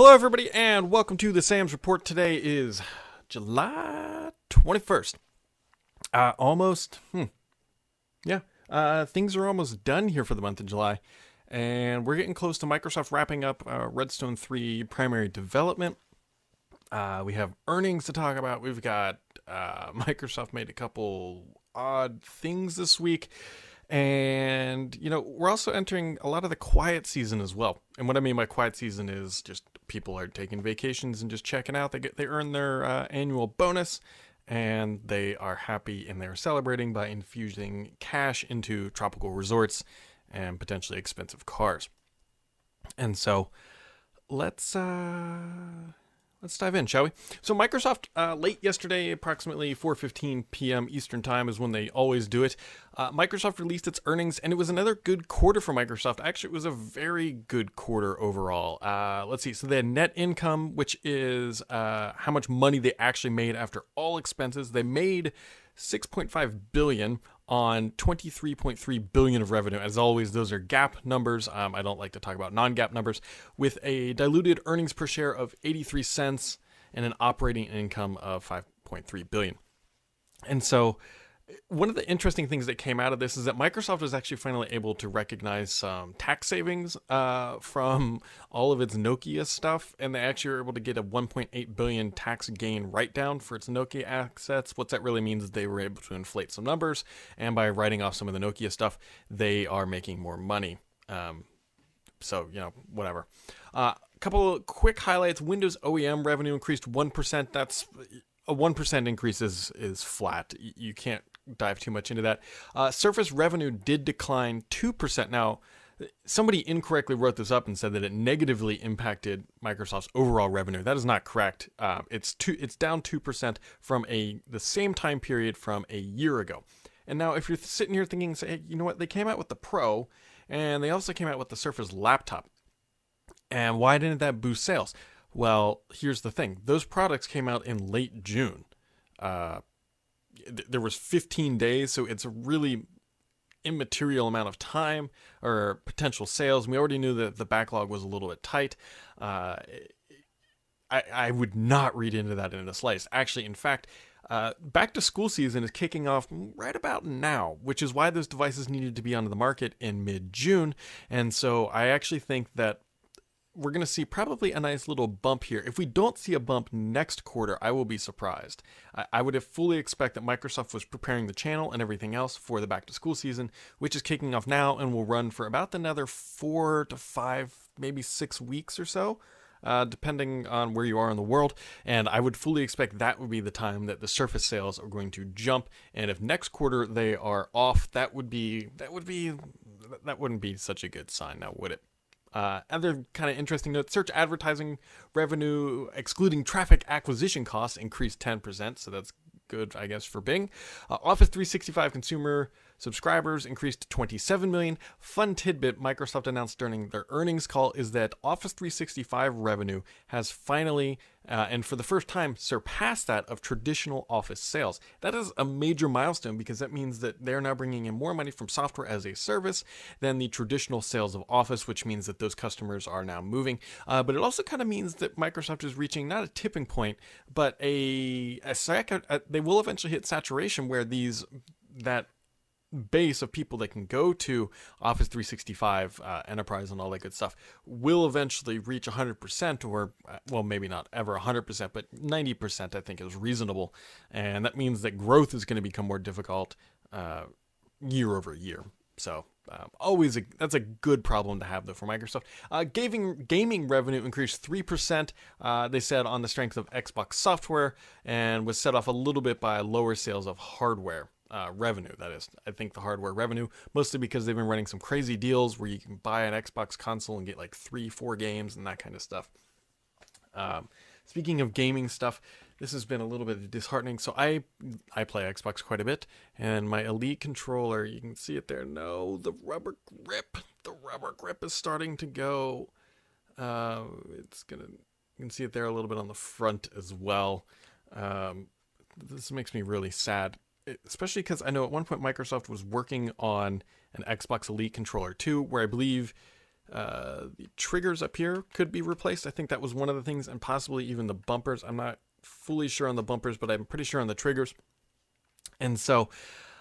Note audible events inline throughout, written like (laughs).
Hello, everybody, and welcome to the Sam's Report. Today is July 21st. Uh, almost, hmm, yeah, uh, things are almost done here for the month of July, and we're getting close to Microsoft wrapping up uh, Redstone 3 primary development. Uh, we have earnings to talk about. We've got uh, (laughs) Microsoft made a couple odd things this week. And, you know, we're also entering a lot of the quiet season as well. And what I mean by quiet season is just people are taking vacations and just checking out. They get they earn their uh, annual bonus and they are happy and they're celebrating by infusing cash into tropical resorts and potentially expensive cars. And so let's uh let's dive in, shall we? So Microsoft uh, late yesterday, approximately 4:15 p.m. Eastern Time, is when they always do it. Uh, Microsoft released its earnings, and it was another good quarter for Microsoft. Actually, it was a very good quarter overall. Uh, let's see. So they had net income, which is uh, how much money they actually made after all expenses. They made 6.5 billion on 23.3 billion of revenue. As always, those are GAAP numbers. Um, I don't like to talk about non-GAAP numbers. With a diluted earnings per share of 83 cents and an operating income of 5.3 billion. And so one of the interesting things that came out of this is that Microsoft was actually finally able to recognize some tax savings uh, from all of its Nokia stuff, and they actually were able to get a 1.8 billion tax gain write down for its Nokia assets. What that really means is they were able to inflate some numbers, and by writing off some of the Nokia stuff, they are making more money. Um, so you know, whatever. Uh, a couple quick highlights: Windows OEM revenue increased one percent. That's a one percent increase is is flat. You can't dive too much into that. Uh, Surface revenue did decline 2%. Now, somebody incorrectly wrote this up and said that it negatively impacted Microsoft's overall revenue. That is not correct. Uh, it's two, it's down 2% from a the same time period from a year ago. And now if you're sitting here thinking, say, hey, you know what, they came out with the Pro and they also came out with the Surface laptop. And why didn't that boost sales? Well, here's the thing. Those products came out in late June. Uh, there was 15 days, so it's a really immaterial amount of time or potential sales. We already knew that the backlog was a little bit tight. Uh, I, I would not read into that in the slice. Actually, in fact, uh, back to school season is kicking off right about now, which is why those devices needed to be on the market in mid June. And so I actually think that we're going to see probably a nice little bump here. If we don't see a bump next quarter, I will be surprised. I, I would have fully expect that Microsoft was preparing the channel and everything else for the back to school season, which is kicking off now and will run for about another four to five, maybe six weeks or so. Uh, depending on where you are in the world. And I would fully expect that would be the time that the Surface sales are going to jump. And if next quarter they are off, that would be that would be that wouldn't be such a good sign now, would it? Uh, other kind of interesting note search advertising revenue, excluding traffic acquisition costs, increased 10%. So that's good, I guess, for Bing. Uh, Office 365 consumer subscribers increased to 27 million. Fun tidbit Microsoft announced during their earnings call is that Office 365 revenue has finally, uh, and for the first time, surpassed that of traditional Office sales. That is a major milestone because that means that they're now bringing in more money from software as a service than the traditional sales of Office, which means that those customers are now moving. Uh, but it also kind of means that Microsoft is reaching not a tipping point, but a, a, a they will eventually hit saturation where these that base of people that can go to Office 365 uh, Enterprise and all that good stuff will eventually reach 100%, or, uh, well, maybe not ever 100%, but 90% I think is reasonable. And that means that growth is going to become more difficult uh, year over year. So, um, always a, that's a good problem to have though for Microsoft. Uh, gaming gaming revenue increased three percent. Uh, they said on the strength of Xbox software and was set off a little bit by lower sales of hardware uh, revenue. That is, I think the hardware revenue, mostly because they've been running some crazy deals where you can buy an Xbox console and get like three, four games and that kind of stuff. Um, speaking of gaming stuff, this has been a little bit disheartening. So I I play Xbox quite a bit, and my Elite controller, you can see it there. No, the rubber grip, the rubber grip is starting to go. Uh, it's gonna you can see it there a little bit on the front as well. Um, this makes me really sad especially because I know at one point Microsoft was working on an Xbox Elite controller too, where I believe Uh, the triggers up here could be replaced. I think that was one of the things, and possibly even the bumpers. I'm not fully sure on the bumpers, but I'm pretty sure on the triggers. And so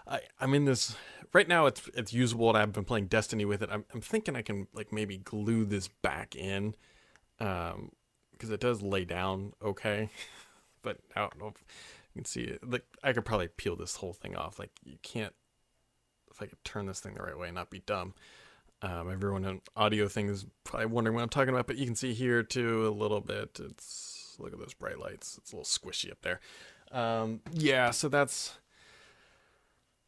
I, I'm in this right now. It's it's usable, and I've been playing Destiny with it. I'm, I'm thinking I can like maybe glue this back in, um, because it does lay down okay. (laughs) but I don't know if can see it. Like I could probably peel this whole thing off. Like you can't. If I could turn this thing the right way and not be dumb. Um, everyone in audio thing is probably wondering what I'm talking about, but you can see here too a little bit. It's look at those bright lights. It's a little squishy up there. Um, yeah, so that's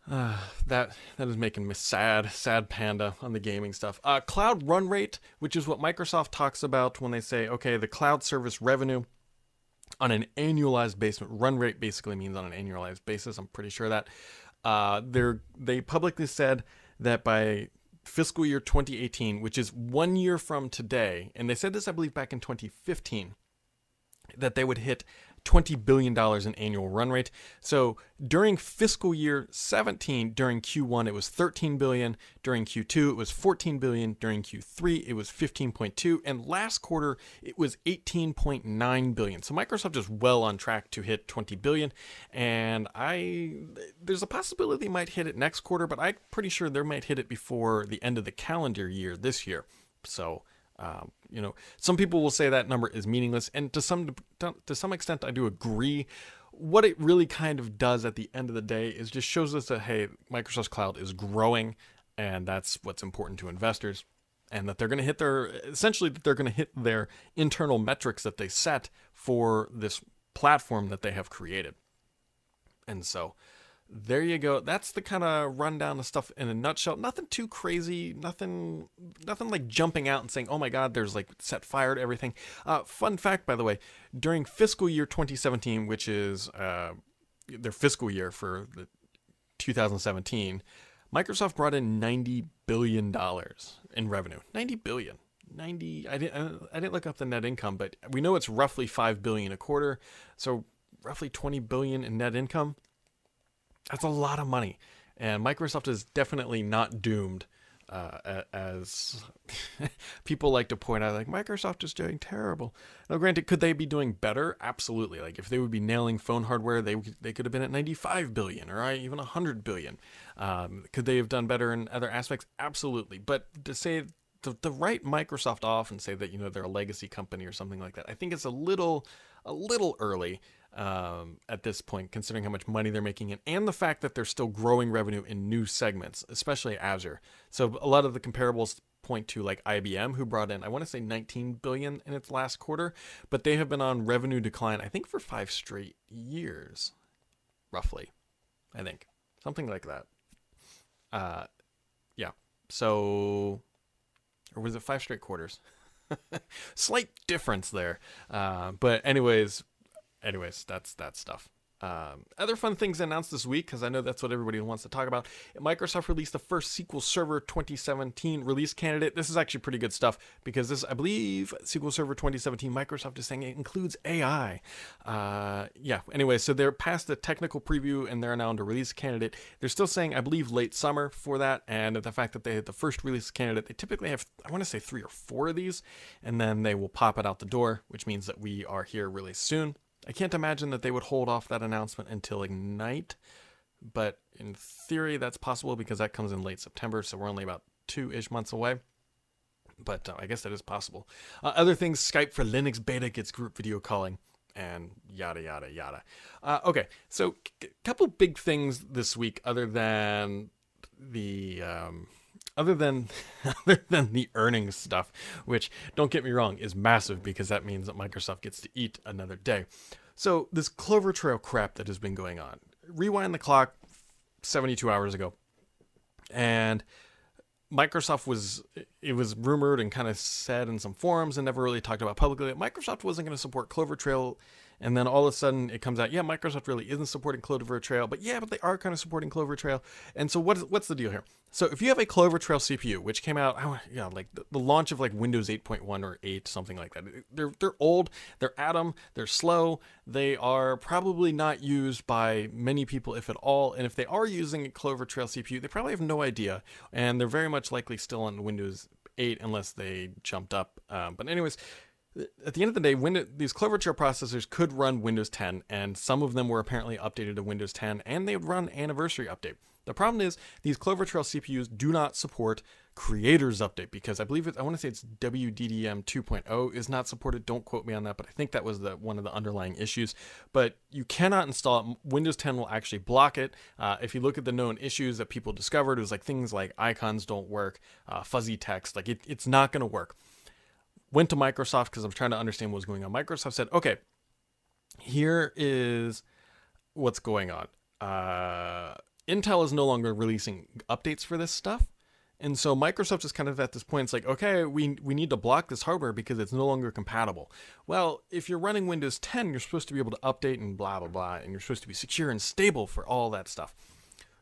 uh, that that is making me sad, sad panda on the gaming stuff. Uh, cloud run rate, which is what Microsoft talks about when they say, okay, the cloud service revenue on an annualized basis. Run rate basically means on an annualized basis. I'm pretty sure that uh, they they publicly said that by fiscal year 2018, which is one year from today, and they said this I believe back in 2015, that they would hit $20 billion in annual run rate. So during fiscal year 17, during Q1, it was 13 billion. During Q2, it was 14 billion. During Q3, it was 15.2. And last quarter, it was 18.9 billion. So Microsoft is well on track to hit 20 billion. And I, there's a possibility they might hit it next quarter, but I'm pretty sure they might hit it before the end of the calendar year this year. So um, you know, some people will say that number is meaningless, and to some to some extent, I do agree. What it really kind of does at the end of the day is just shows us that hey, Microsoft's cloud is growing, and that's what's important to investors, and that they're going to hit their essentially that they're going to hit their internal metrics that they set for this platform that they have created, and so there you go. That's the kind of rundown of stuff in a nutshell. Nothing too crazy. Nothing, nothing like jumping out and saying, "Oh my God, there's like set fire to everything." Uh, fun fact, by the way, during fiscal year 2017, which is uh, their fiscal year for the 2017, Microsoft brought in 90 billion dollars in revenue. 90 billion. 90. I didn't. I didn't look up the net income, but we know it's roughly five billion a quarter. So roughly 20 billion in net income that's a lot of money. And Microsoft is definitely not doomed, uh, as (laughs) people like to point out. Like Microsoft is doing terrible. Now, granted, could they be doing better? Absolutely. Like if they would be nailing phone hardware, they they could have been at 95 billion or uh, even 100 billion. Um, could they have done better in other aspects? Absolutely. But to say to, to write Microsoft off and say that you know they're a legacy company or something like that, I think it's a little a little early um, at this point, considering how much money they're making in, and the fact that they're still growing revenue in new segments, especially Azure. So a lot of the comparables point to like IBM, who brought in I want to say 19 billion in its last quarter, but they have been on revenue decline I think for five straight years, roughly. I think something like that. Uh, yeah. So, or was it five straight quarters? (laughs) Slight difference there. Uh, but anyways, anyways, that's that stuff. Um, other fun things announced this week, because I know that's what everybody wants to talk about. Microsoft released the first SQL Server 2017 release candidate. This is actually pretty good stuff because this, I believe, SQL Server 2017, Microsoft is saying it includes AI. Uh, yeah, anyway, so they're past the technical preview and they're now into release candidate. They're still saying, I believe, late summer for that. And the fact that they had the first release candidate, they typically have, I want to say, three or four of these, and then they will pop it out the door, which means that we are here really soon. I can't imagine that they would hold off that announcement until Ignite, but in theory that's possible because that comes in late September, so we're only about two ish months away. But uh, I guess that is possible. Uh, other things Skype for Linux beta gets group video calling, and yada yada yada. Uh, okay, so a c- couple big things this week, other than the. Um, other than (laughs) other than the earnings stuff, which don't get me wrong is massive because that means that Microsoft gets to eat another day. So this Clover Trail crap that has been going on. Rewind the clock 72 hours ago. And Microsoft was it was rumored and kind of said in some forums and never really talked about publicly that Microsoft wasn't going to support Clover Trail and then all of a sudden it comes out, yeah, Microsoft really isn't supporting Clover Trail, but yeah, but they are kind of supporting Clover Trail. And so what is, what's the deal here? So if you have a Clover Trail CPU, which came out, oh, yeah, like the, the launch of like Windows 8.1 or 8, something like that. They're they're old, they're Atom, they're slow, they are probably not used by many people, if at all. And if they are using a Clover Trail CPU, they probably have no idea, and they're very much likely still on Windows 8 unless they jumped up. Um, but anyways, at the end of the day, these Clover Trail processors could run Windows 10, and some of them were apparently updated to Windows 10, and they would run Anniversary Update. The problem is these Clover Trail CPUs do not support Creators Update because I believe it. I want to say it's WDDM 2.0 is not supported. Don't quote me on that, but I think that was the one of the underlying issues. But you cannot install it. Windows 10 will actually block it. Uh, if you look at the known issues that people discovered, it was like things like icons don't work, uh, fuzzy text, like it, it's not going to work. Went to Microsoft because I'm trying to understand what was going on. Microsoft said, okay, here is what's going on. Uh, Intel is no longer releasing updates for this stuff. And so Microsoft is kind of at this point, it's like, okay, we, we need to block this hardware because it's no longer compatible. Well, if you're running Windows 10, you're supposed to be able to update and blah, blah, blah, and you're supposed to be secure and stable for all that stuff.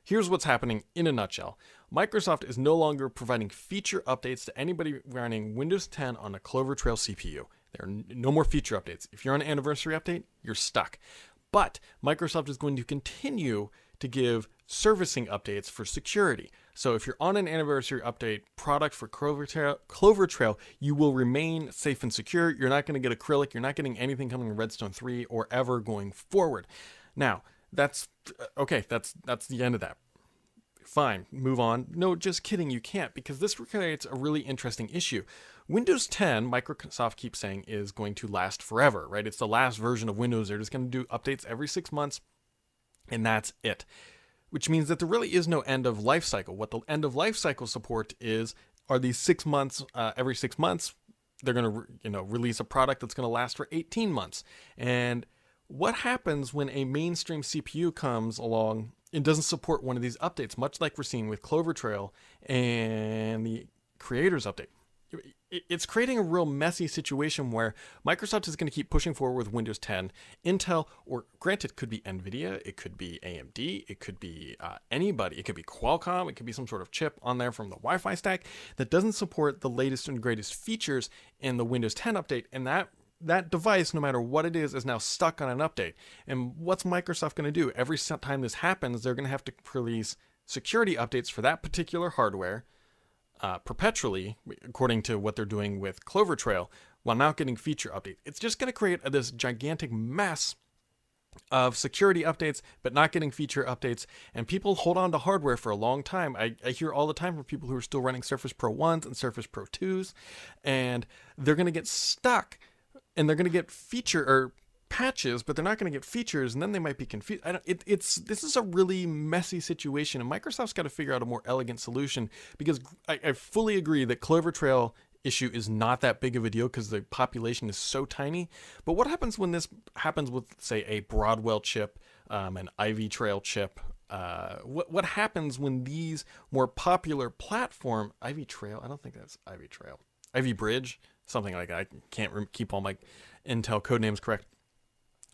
Here's what's happening in a nutshell Microsoft is no longer providing feature updates to anybody running Windows 10 on a Clover Trail CPU. There are no more feature updates. If you're on an anniversary update, you're stuck. But Microsoft is going to continue to give servicing updates for security. So if you're on an anniversary update product for Clover Trail, Clover Trail, you will remain safe and secure. You're not going to get acrylic. You're not getting anything coming in Redstone 3 or ever going forward. Now, that's okay. That's that's the end of that. Fine, move on. No, just kidding. You can't because this creates a really interesting issue. Windows 10, Microsoft keeps saying, is going to last forever, right? It's the last version of Windows. They're just going to do updates every six months, and that's it which means that there really is no end of life cycle. What the end of life cycle support is are these six months, uh, every six months, they're going to, you know, release a product that's going to last for 18 months. And what happens when a mainstream CPU comes along and doesn't support one of these updates, much like we're seeing with Clover Trail and the creators update? it's creating a real messy situation where Microsoft is going to keep pushing forward with Windows 10. Intel, or granted, it could be NVIDIA, it could be AMD, it could be uh, anybody, it could be Qualcomm, it could be some sort of chip on there from the Wi Fi stack that doesn't support the latest and greatest features in the Windows 10 update. And that that device, no matter what it is, is now stuck on an update. And what's Microsoft going to do? Every time this happens, they're going to have to release security updates for that particular hardware uh, perpetually, according to what they're doing with Clover Trail, while not getting feature updates. It's just going to create this gigantic mess of security updates, but not getting feature updates. And people hold on to hardware for a long time. I, I hear all the time from people who are still running Surface Pro 1s and Surface Pro 2s, and they're going to get stuck and they're going to get feature or patches, but they're not going to get features, and then they might be confused. I don't, it, it's this is a really messy situation, and Microsoft's got to figure out a more elegant solution because I, I fully agree that Clover Trail issue is not that big of a deal because the population is so tiny. But what happens when this happens with, say, a Broadwell chip, um, an Ivy Trail chip? Uh, what what happens when these more popular platform Ivy Trail? I don't think that's Ivy Trail, Ivy Bridge, something like that. I can't re- keep all my Intel code names correct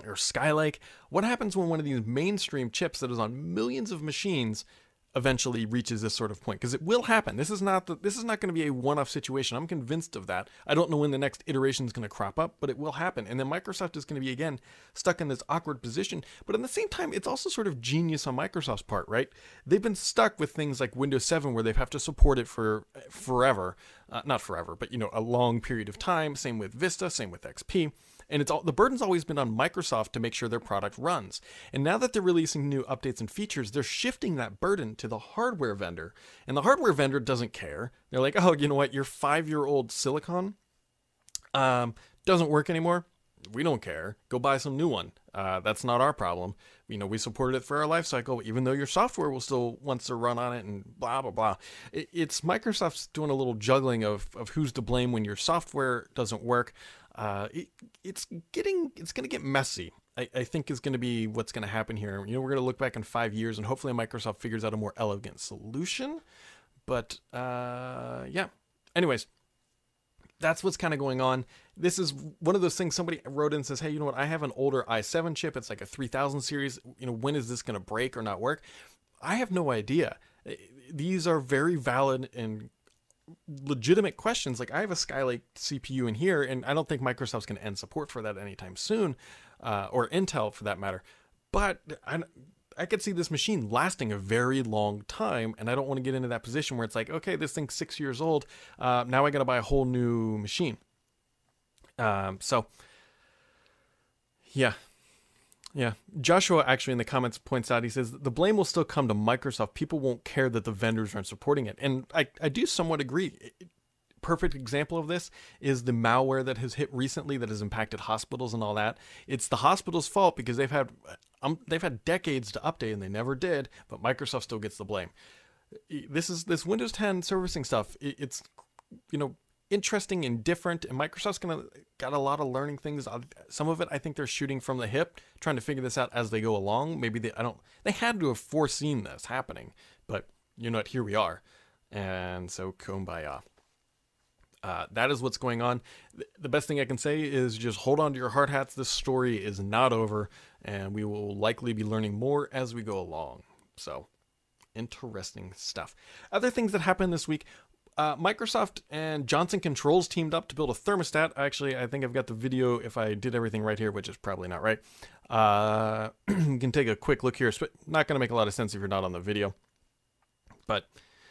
or Skylake. What happens when one of these mainstream chips that is on millions of machines eventually reaches this sort of point? Because it will happen. This is not the, this is not going to be a one-off situation. I'm convinced of that. I don't know when the next iteration is going to crop up, but it will happen. And then Microsoft is going to be again stuck in this awkward position. But at the same time, it's also sort of genius on Microsoft's part, right? They've been stuck with things like Windows 7 where they have to support it for forever, uh, not forever, but you know, a long period of time. Same with Vista, same with XP and it's all the burden's always been on Microsoft to make sure their product runs. And now that they're releasing new updates and features, they're shifting that burden to the hardware vendor. And the hardware vendor doesn't care. They're like, "Oh, you know what? Your 5-year-old silicon um, doesn't work anymore. We don't care. Go buy some new one. Uh, that's not our problem. You know, we supported it for our life cycle, even though your software will still wants to run on it and blah blah blah. It, it's Microsoft's doing a little juggling of of who's to blame when your software doesn't work uh, it, it's getting it's going to get messy. I, I think is going to be what's going to happen here. You know, we're going to look back in five years, and hopefully Microsoft figures out a more elegant solution. But uh, yeah. Anyways, that's what's kind of going on. This is one of those things somebody wrote in and says, "Hey, you know what? I have an older i7 chip. It's like a 3000 series. You know, when is this going to break or not work?" I have no idea. These are very valid and legitimate questions. Like I have a Skylake CPU in here, and I don't think Microsoft's going to end support for that anytime soon, uh, or Intel for that matter. But I, I could see this machine lasting a very long time, and I don't want to get into that position where it's like, okay, this thing's six years old. Uh, now I got to buy a whole new machine. Um, so, yeah, yeah. Joshua actually in the comments points out, he says, the blame will still come to Microsoft. People won't care that the vendors aren't supporting it. And I, I do somewhat agree. Perfect example of this is the malware that has hit recently that has impacted hospitals and all that. It's the hospital's fault because they've had um, they've had decades to update and they never did, but Microsoft still gets the blame. This is this Windows 10 servicing stuff. It's you know interesting and different and microsoft's gonna got a lot of learning things some of it i think they're shooting from the hip trying to figure this out as they go along maybe they i don't they had to have foreseen this happening but you know what here we are and so kumbaya uh, that is what's going on. The best thing I can say is just hold on to your hard hats. This story is not over, and we will likely be learning more as we go along. So, interesting stuff. Other things that happened this week uh, Microsoft and Johnson Controls teamed up to build a thermostat. Actually, I think I've got the video if I did everything right here, which is probably not right. Uh, (clears throat) you can take a quick look here. It's not going to make a lot of sense if you're not on the video. But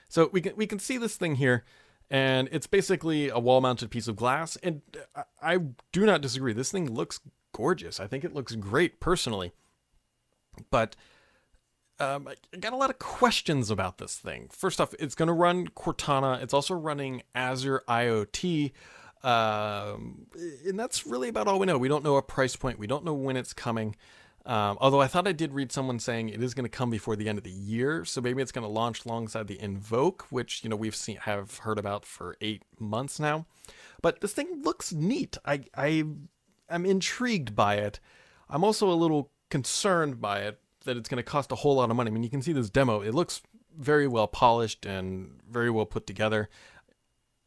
so we can we can see this thing here, and it's basically a wall-mounted piece of glass. And I, I do not disagree. This thing looks gorgeous. I think it looks great personally. But um, I got a lot of questions about this thing. First off, it's going to run Cortana. It's also running Azure IoT. Um, and that's really about all we know. We don't know a price point. We don't know when it's coming. Um, although I thought I did read someone saying it is going to come before the end of the year, so maybe it's going to launch alongside the Invoke, which you know we've seen have heard about for eight months now. But this thing looks neat. I I am intrigued by it. I'm also a little concerned by it that it's going to cost a whole lot of money. I mean, you can see this demo; it looks very well polished and very well put together.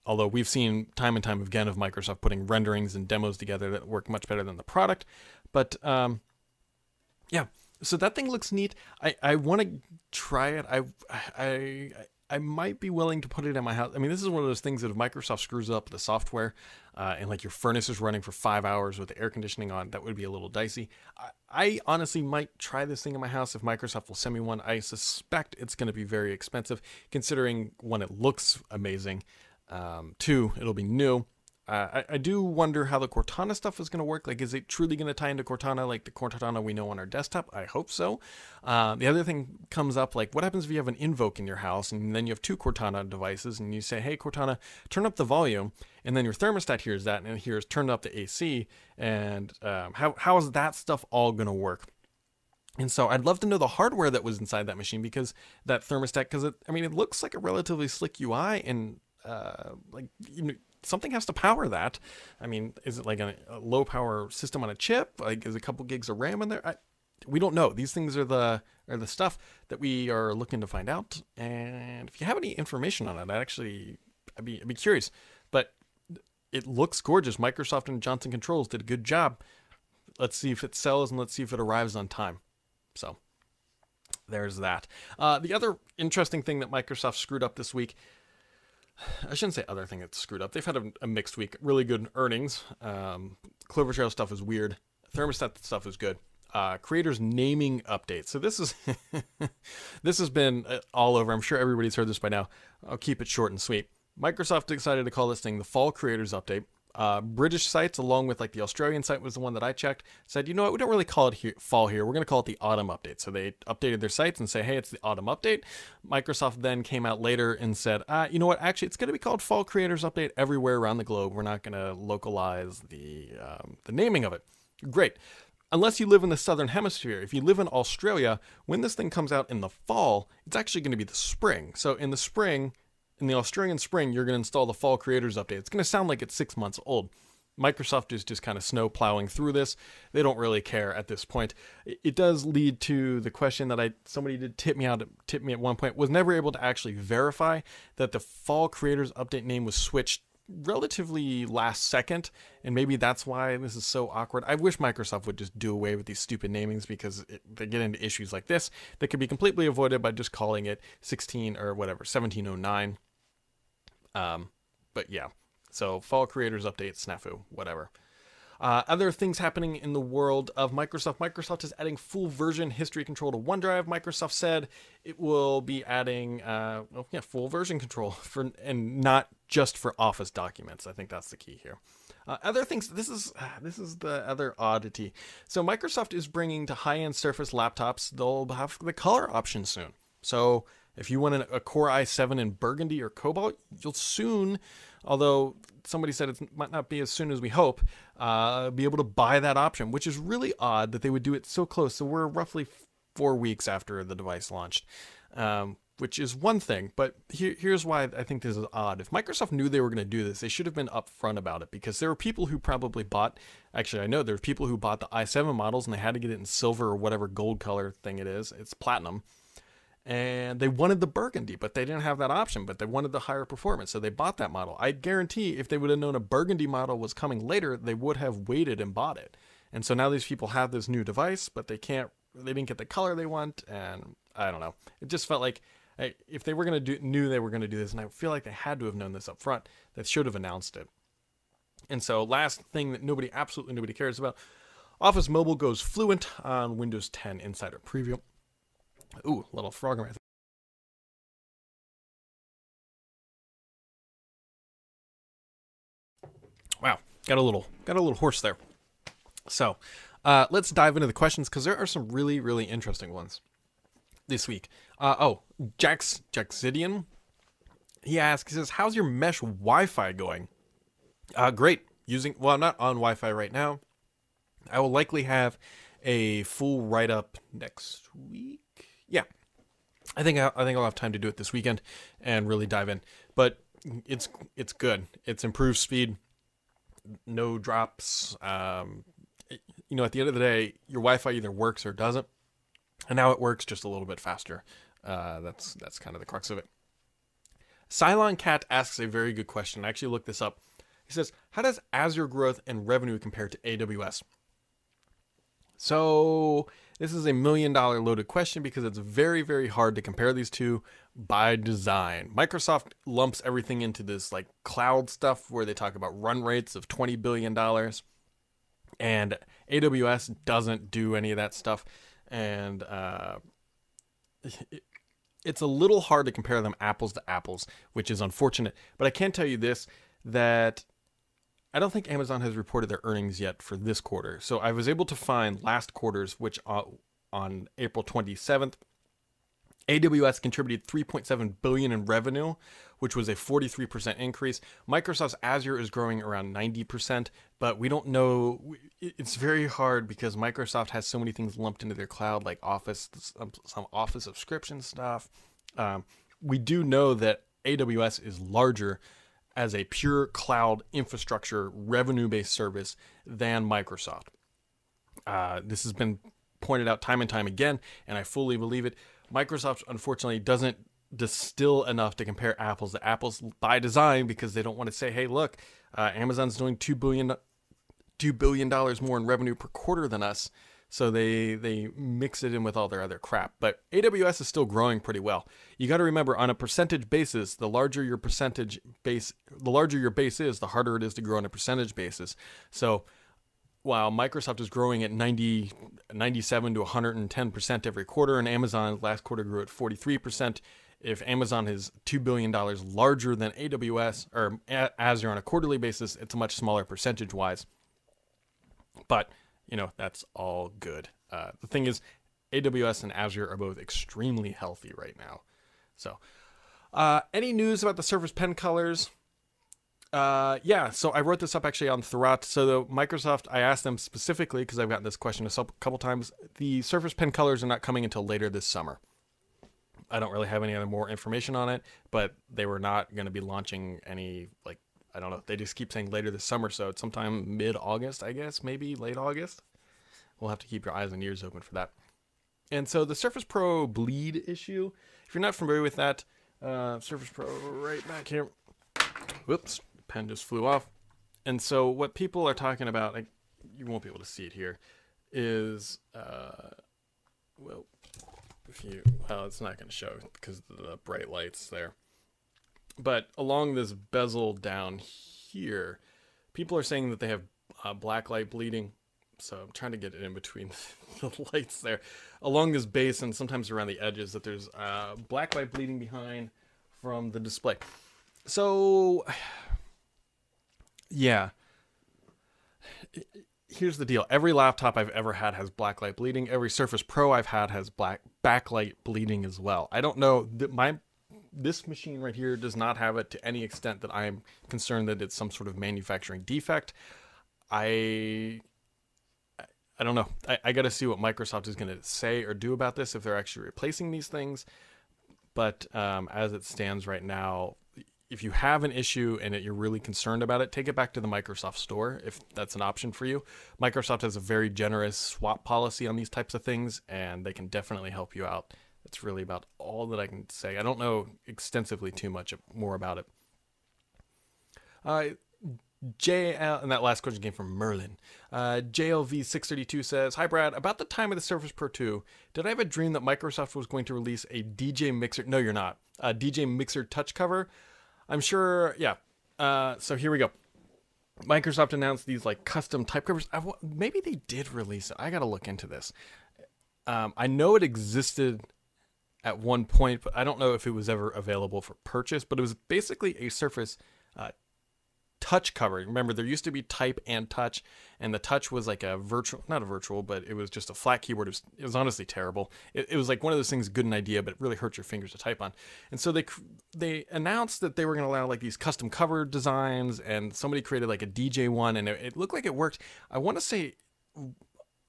Although we've seen time and time again of Microsoft putting renderings and demos together that work much better than the product, but um, yeah. So that thing looks neat. I, I want to try it. I, I I might be willing to put it in my house. I mean, this is one of those things that if Microsoft screws up the software uh, and like your furnace is running for five hours with the air conditioning on, that would be a little dicey. I, I honestly might try this thing in my house if Microsoft will send me one. I suspect it's going to be very expensive considering one, it looks amazing. Um, two, it'll be new. Uh, I, I, do wonder how the Cortana stuff is going to work. Like, is it truly going to tie into Cortana like the Cortana we know on our desktop? I hope so. Uh, the other thing comes up like, what happens if you have an Invoke in your house and then you have two Cortana devices and you say, hey, Cortana, turn up the volume, and then your thermostat hears that and it hears turn up the AC, and um, how, how is that stuff all going to work? And so I'd love to know the hardware that was inside that machine because that thermostat, because it, I mean, it looks like a relatively slick UI and uh, like you know, something has to power that. I mean, is it like a, a low power system on a chip? Like, is a couple gigs of RAM in there? I, we don't know. These things are the are the stuff that we are looking to find out. And if you have any information on it, I'd actually I'd be I'd be curious. But it looks gorgeous. Microsoft and Johnson Controls did a good job. Let's see if it sells and let's see if it arrives on time. So there's that. Uh, the other interesting thing that Microsoft screwed up this week I shouldn't say other thing that's screwed up. They've had a, a mixed week. Really good earnings. Um, Clover Trail stuff is weird. Thermostat stuff is good. Uh, creators naming updates. So this is (laughs) this has been uh, all over. I'm sure everybody's heard this by now. I'll keep it short and sweet. Microsoft decided to call this thing the Fall Creators Update. Uh, British sites, along with like the Australian site, was the one that I checked. Said, you know what, we don't really call it fall here. We're going to call it the autumn update. So they updated their sites and say, hey, it's the autumn update. Microsoft then came out later and said, uh, you know what, actually, it's going to be called Fall Creators Update everywhere around the globe. We're not going to localize the um, the naming of it. Great. Unless you live in the southern hemisphere, if you live in Australia, when this thing comes out in the fall, it's actually going to be the spring. So in the spring, in the Australian spring, you're going to install the fall creators update. It's going to sound like it's six months old. Microsoft is just kind of snow plowing through this. They don't really care at this point. It does lead to the question that I somebody did tip me out tip me at one point was never able to actually verify that the fall creators update name was switched relatively last second and maybe that's why this is so awkward i wish microsoft would just do away with these stupid namings because it, they get into issues like this that could be completely avoided by just calling it 16 or whatever 1709 um, but yeah, so fall creators update, snafu, whatever. Uh, other things happening in the world of Microsoft. Microsoft is adding full version history control to OneDrive. Microsoft said it will be adding, uh, well, yeah, full version control (laughs) for, and not just for Office documents. I think that's the key here. Uh, other things. This is this is the other oddity. So Microsoft is bringing to high-end Surface laptops. They'll have the color option soon. So if you want an, a Core i7 in burgundy or cobalt, you'll soon, although somebody said it might not be as soon as we hope, uh, be able to buy that option, which is really odd that they would do it so close. So we're roughly four weeks after the device launched, um, which is one thing. But here, here's why I think this is odd. If Microsoft knew they were going to do this, they should have been upfront about it because there were people who probably bought. Actually, I know there were people who bought the i7 models and they had to get it in silver or whatever gold color thing it is. It's platinum and they wanted the burgundy, but they didn't have that option, but they wanted the higher performance, so they bought that model. I guarantee if they would have known a burgundy model was coming later, they would have waited and bought it. And so now these people have this new device, but they can't they didn't get the color they want and I don't know. It just felt like if they were going to do knew they were going to do this and I feel like they had to have known this up front, they should have announced it. And so last thing that nobody absolutely nobody cares about, Office Mobile goes fluent on Windows 10 Insider Preview. Ooh, little frog in Wow, got a little got a little horse there. So, uh, let's dive into the questions because there are some really really interesting ones this week. Uh, oh, Jax Jaxidian, he asks, he says, "How's your mesh Wi-Fi going?" Uh, great. Using well, I'm not on Wi-Fi right now. I will likely have a full write up next week yeah, I think I, I think I'll have time to do it this weekend and really dive in. But it's it's good. It's improved speed, no drops. Um, you know, at the end of the day, your Wi-Fi either works or doesn't, and now it works just a little bit faster. Uh, that's that's kind of the crux of it. Cylon Cat asks a very good question. I actually looked this up. He says, "How does Azure growth and revenue compare to AWS?" So this is a million dollar loaded question because it's very, very hard to compare these two by design. Microsoft lumps everything into this like cloud stuff where they talk about run rates of $20 billion. And AWS doesn't do any of that stuff. And uh, (laughs) it's a little hard to compare them apples to apples, which is unfortunate. But I can tell you this that I don't think Amazon has reported their earnings yet for this quarter. So I was able to find last quarter's, which uh, on April 27th, AWS contributed 3.7 billion in revenue, which was a 43% increase. Microsoft's Azure is growing around 90%, but we don't know. It's very hard because Microsoft has so many things lumped into their cloud, like Office, some Office subscription stuff. Um, we do know that AWS is larger as a pure cloud infrastructure revenue based service than Microsoft. Uh, this has been pointed out time and time again, and I fully believe it. Microsoft, unfortunately, doesn't distill enough to compare apples to apples by design because they don't want to say, hey, look, uh, Amazon's doing $2 billion, $2 billion more in revenue per quarter than us. So they they mix it in with all their other crap. But AWS is still growing pretty well. You got to remember on a percentage basis, the larger your percentage base, the larger your base is, the harder it is to grow on a percentage basis. So while Microsoft is growing at 90, 97 to 110% every quarter, and Amazon last quarter grew at 43%. If Amazon is $2 billion larger than AWS or Azure on a quarterly basis, it's a much smaller percentage wise. But you know, that's all good. Uh, the thing is, AWS and Azure are both extremely healthy right now. So, uh, any news about the Surface Pen colors? Uh, yeah, so I wrote this up actually on Thurrott. So the Microsoft, I asked them specifically because I've gotten this question a couple times. The Surface Pen colors are not coming until later this summer. I don't really have any other more information on it, but they were not going to be launching any like I don't know. They just keep saying later this summer, so it's sometime mid August, I guess, maybe late August. We'll have to keep your eyes and ears open for that. And so the Surface Pro bleed issue, if you're not familiar with that, uh, Surface Pro right back here. Whoops, pen just flew off. And so what people are talking about, like, you won't be able to see it here, is uh, well, if you well, it's not going to show because the bright lights there. But along this bezel down here, people are saying that they have uh, black light bleeding. So I'm trying to get it in between (laughs) the lights there, along this base and sometimes around the edges. That there's uh, black light bleeding behind from the display. So, (sighs) yeah. Here's the deal. Every laptop I've ever had has blacklight bleeding. Every Surface Pro I've had has black backlight bleeding as well. I don't know my this machine right here does not have it to any extent that I'm concerned that it's some sort of manufacturing defect. I I don't know. I, I got to see what Microsoft is going to say or do about this if they're actually replacing these things. But um, as it stands right now, if you have an issue and you're really concerned about it, take it back to the Microsoft Store if that's an option for you. Microsoft has a very generous swap policy on these types of things, and they can definitely help you out. That's really about all that I can say. I don't know extensively too much more about it. Uh, JL, and that last question came from Merlin. Uh, JLV632 says, Hi Brad, about the time of the Surface Pro 2, did I have a dream that Microsoft was going to release a DJ Mixer? No, you're not. A DJ Mixer touch cover. I'm sure, yeah. Uh, so here we go. Microsoft announced these like custom type covers. I, maybe they did release it. I got to look into this. Um, I know it existed at one point, but I don't know if it was ever available for purchase. But it was basically a Surface uh, touch cover. Remember, there used to be type and touch, and the touch was like a virtual, not a virtual, but it was just a flat keyboard. It was, it was honestly terrible. It, it, was like one of those things, good an idea, but it really hurt your fingers to type on. And so they they announced that they were going to allow like these custom cover designs, and somebody created like a DJ one, and it, it looked like it worked. I want to say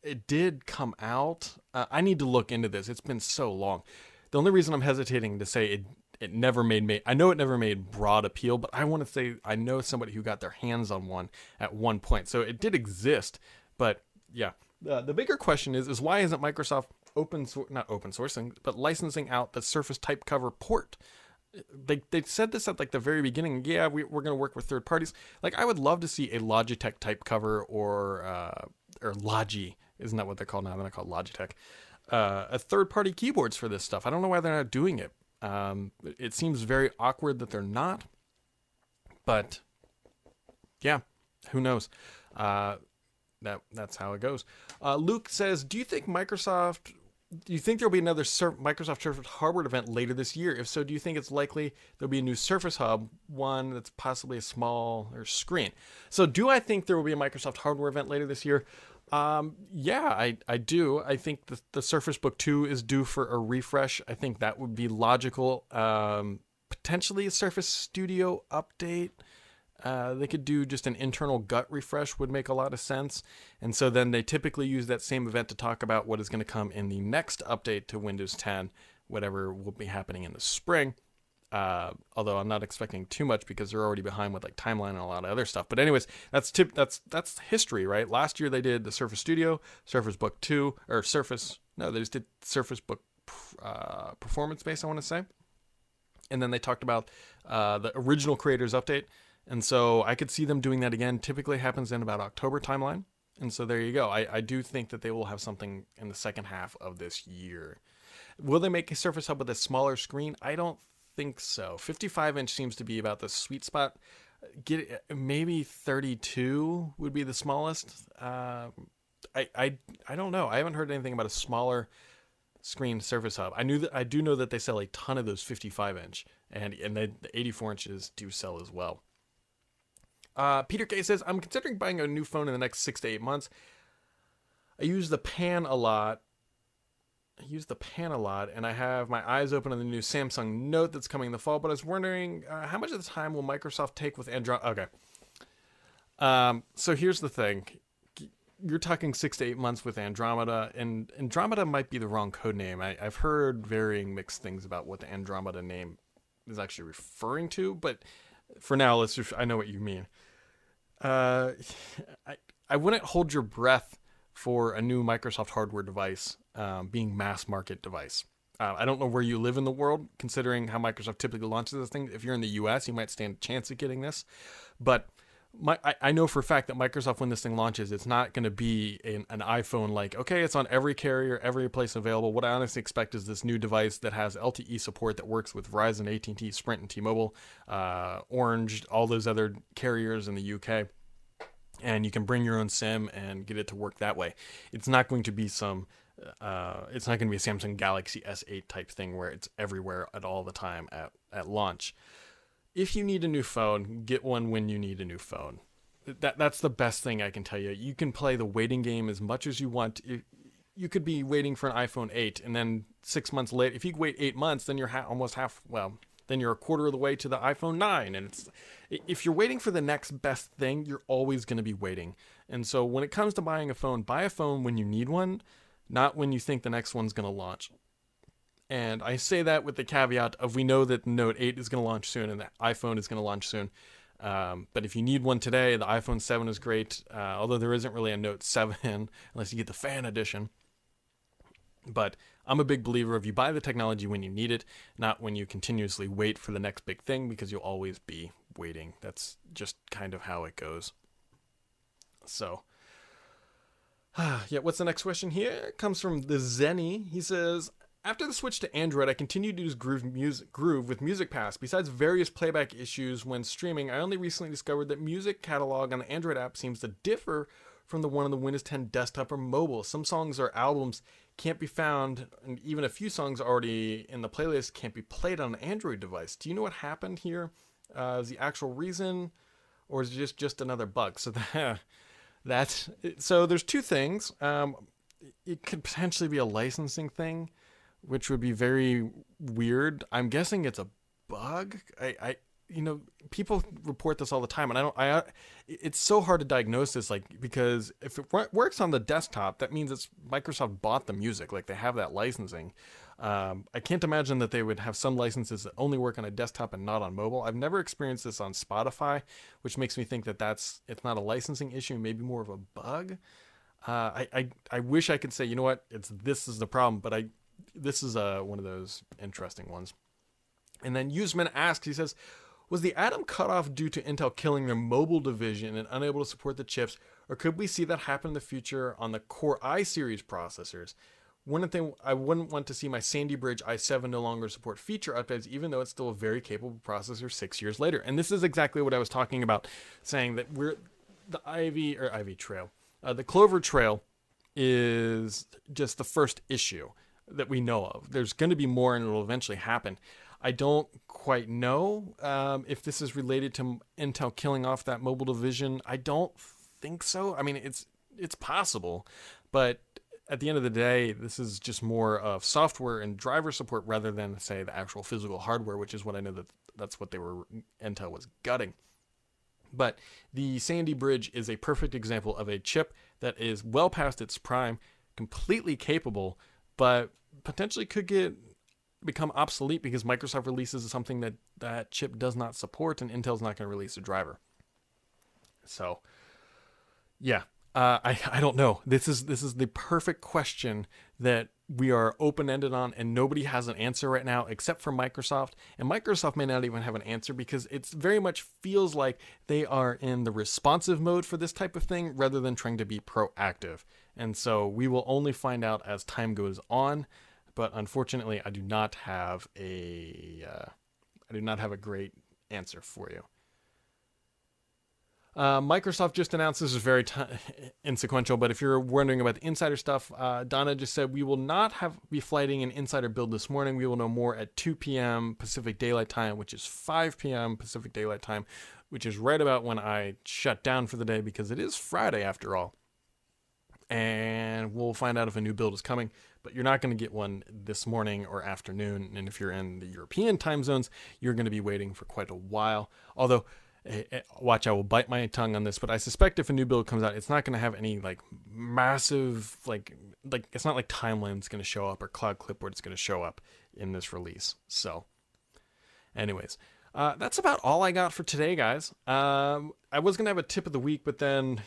it did come out. Uh, I need to look into this. It's been so long. The only reason I'm hesitating to say it it never made me I know it never made broad appeal, but I want to say I know somebody who got their hands on one at one point. So it did exist, but yeah. Uh, the bigger question is is why isn't Microsoft open source not open sourcing, but licensing out the Surface type cover port? They, they said this at like the very beginning. Yeah, we, we're going to work with third parties. Like I would love to see a Logitech type cover or uh, or Logi. Isn't that what they're called now? They're not called Logitech. Uh, a third party keyboards for this stuff. I don't know why they're not doing it. Um, it seems very awkward that they're not, but yeah, who knows? Uh, that that's how it goes. Uh, Luke says, "Do you think Microsoft? Do you think there'll be another Sur- Microsoft Surface hardware event later this year? If so, do you think it's likely there'll be a new Surface Hub, one that's possibly a smaller screen? So, do I think there will be a Microsoft hardware event later this year? Um, yeah, I, I do. I think the, the Surface Book 2 is due for a refresh. I think that would be logical. Um, potentially a Surface Studio update. Uh, they could do just an internal gut refresh would make a lot of sense. And so then they typically use that same event to talk about what is going to come in the next update to Windows 10, whatever will be happening in the spring. Uh, although I'm not expecting too much because they're already behind with like timeline and a lot of other stuff. But anyways, that's tip that's that's history, right? Last year they did the Surface Studio, Surface Book Two, or Surface. No, they just did Surface Book uh, Performance Base. I want to say, and then they talked about uh, the original creators update. And so I could see them doing that again. Typically happens in about October timeline. And so there you go. I, I do think that they will have something in the second half of this year. Will they make a Surface Hub with a smaller screen? I don't think so. 55 inch seems to be about the sweet spot. Get maybe 32 would be the smallest. Uh, I, I I don't know. I haven't heard anything about a smaller screen Surface Hub. I knew that I do know that they sell a ton of those 55 inch, and and they, the 84 inches do sell as well. Uh, Peter K says I'm considering buying a new phone in the next six to eight months. I use the pan a lot I use the pan a lot, and I have my eyes open on the new Samsung Note that's coming in the fall. But I was wondering, uh, how much of the time will Microsoft take with Android? Okay. Um, so here's the thing: you're talking six to eight months with Andromeda, and Andromeda might be the wrong code name. I, have heard varying mixed things about what the Andromeda name is actually referring to, but for now, let's just, I know what you mean. Uh, (sighs) I I wouldn't hold your breath for a new Microsoft hardware device um, being mass market device. Uh, I don't know where you live in the world, considering how Microsoft typically launches this thing. If you're in the U.S., you might stand a chance at getting this, but my, I, I know for a fact that Microsoft, when this thing launches, it's not going to be an, an, iPhone like, okay, it's on every carrier, every place available. What I honestly expect is this new device that has LTE support that works with Verizon, AT&T, Sprint, and T-Mobile, uh, Orange, all those other carriers in the UK and you can bring your own sim and get it to work that way. It's not going to be some uh, it's not going to be a Samsung Galaxy S8 type thing where it's everywhere at all the time at, at launch. If you need a new phone, get one when you need a new phone. That that's the best thing I can tell you. You can play the waiting game as much as you want. You could be waiting for an iPhone 8, and then six months later, if you wait eight months, then you're ha- almost half. Well, then you're a quarter of the way to the iPhone 9, and it's if you're waiting for the next best thing, you're always going to be waiting. And so when it comes to buying a phone, buy a phone when you need one not when you think the next one's going to launch. And I say that with the caveat of we know that the Note 8 is going to launch soon and the iPhone is going to launch soon. Um, but if you need one today, the iPhone 7 is great, uh, although there isn't really a Note 7 (laughs) unless you get the fan edition. But I'm a big believer of you buy the technology when you need it, not when you continuously wait for the next big thing because you'll always be waiting. That's just kind of how it goes. So, (sighs) yeah, what's the next question here? It comes from the Zenny. He says, after the switch to Android, I continued to use Groove, music, Groove with Music Pass. Besides various playback issues when streaming, I only recently discovered that music catalog on the Android app seems to differ from the one on the Windows 10 desktop or mobile. Some songs or albums can't be found, and even a few songs already in the playlist can't be played on an Android device. Do you know what happened here? Uh, is the actual reason, or is it just just another bug? So (laughs) that that so there's two things. Um, it could potentially be a licensing thing, which would be very weird. I'm guessing it's a bug. I, I you know people report this all the time and i don't i it's so hard to diagnose this like because if it works on the desktop that means it's microsoft bought the music like they have that licensing um, I can't imagine that they would have some licenses that only work on a desktop and not on mobile. I've never experienced this on Spotify, which makes me think that that's it's not a licensing issue, maybe more of a bug. Uh, I, I I wish I could say, you know what, it's this is the problem, but I this is uh, one of those interesting ones. And then Usman asks, he says, was the atom cut off due to Intel killing their mobile division and unable to support the chips, or could we see that happen in the future on the Core i series processors? One thing I wouldn't want to see my Sandy Bridge i7 no longer support feature updates, even though it's still a very capable processor six years later. And this is exactly what I was talking about, saying that we're the Ivy or Ivy Trail, uh, the Clover Trail is just the first issue that we know of. There's going to be more, and it'll eventually happen. I don't quite know um, if this is related to Intel killing off that mobile division. I don't think so. I mean, it's it's possible, but at the end of the day, this is just more of software and driver support rather than say the actual physical hardware, which is what I know that that's what they were Intel was gutting. But the Sandy Bridge is a perfect example of a chip that is well past its prime, completely capable, but potentially could get become obsolete because Microsoft releases something that that chip does not support and Intel's not going to release a driver. So, yeah, uh, I I don't know. This is this is the perfect question that we are open ended on, and nobody has an answer right now except for Microsoft. And Microsoft may not even have an answer because it very much feels like they are in the responsive mode for this type of thing rather than trying to be proactive. And so we will only find out as time goes on. But unfortunately, I do not have a uh, I do not have a great answer for you. Uh, Microsoft just announced this is very t- (laughs) insequential, but if you're wondering about the insider stuff, uh, Dona just said we will not have be flighting an insider build this morning. We will know more at 2 p.m. Pacific Daylight Time, which is 5 p.m. Pacific Daylight Time, which is right about when I shut down for the day because it is Friday after all. And we'll find out if a new build is coming, but you're not going to get one this morning or afternoon. And if you're in the European time zones, you're going to be waiting for quite a while. Although watch i will bite my tongue on this but i suspect if a new build comes out it's not going to have any like massive like like it's not like timeline's going to show up or cloud clipboard is going to show up in this release so anyways uh, that's about all I got for today, guys. Um, I was gonna have a tip of the week, but then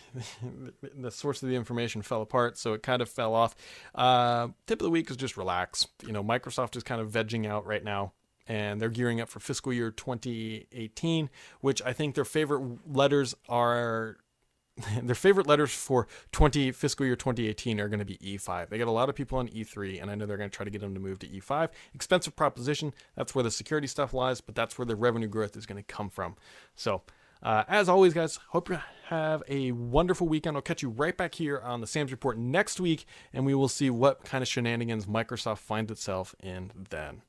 (laughs) the source of the information fell apart, so it kind of fell off. Uh, tip of the week is just relax. You know, Microsoft is kind of vegging out right now and they're gearing up for fiscal year 2018, which I think their favorite letters are (laughs) their favorite letters for 20 fiscal year 2018 are going to be E5. They got a lot of people on E3, and I know they're going to try to get them to move to E5. Expensive proposition. That's where the security stuff lies, but that's where the revenue growth is going to come from. So Uh, as always, guys, hope you have a wonderful weekend. I'll catch you right back here on the Sam's Report next week, and we will see what kind of shenanigans Microsoft finds itself in then.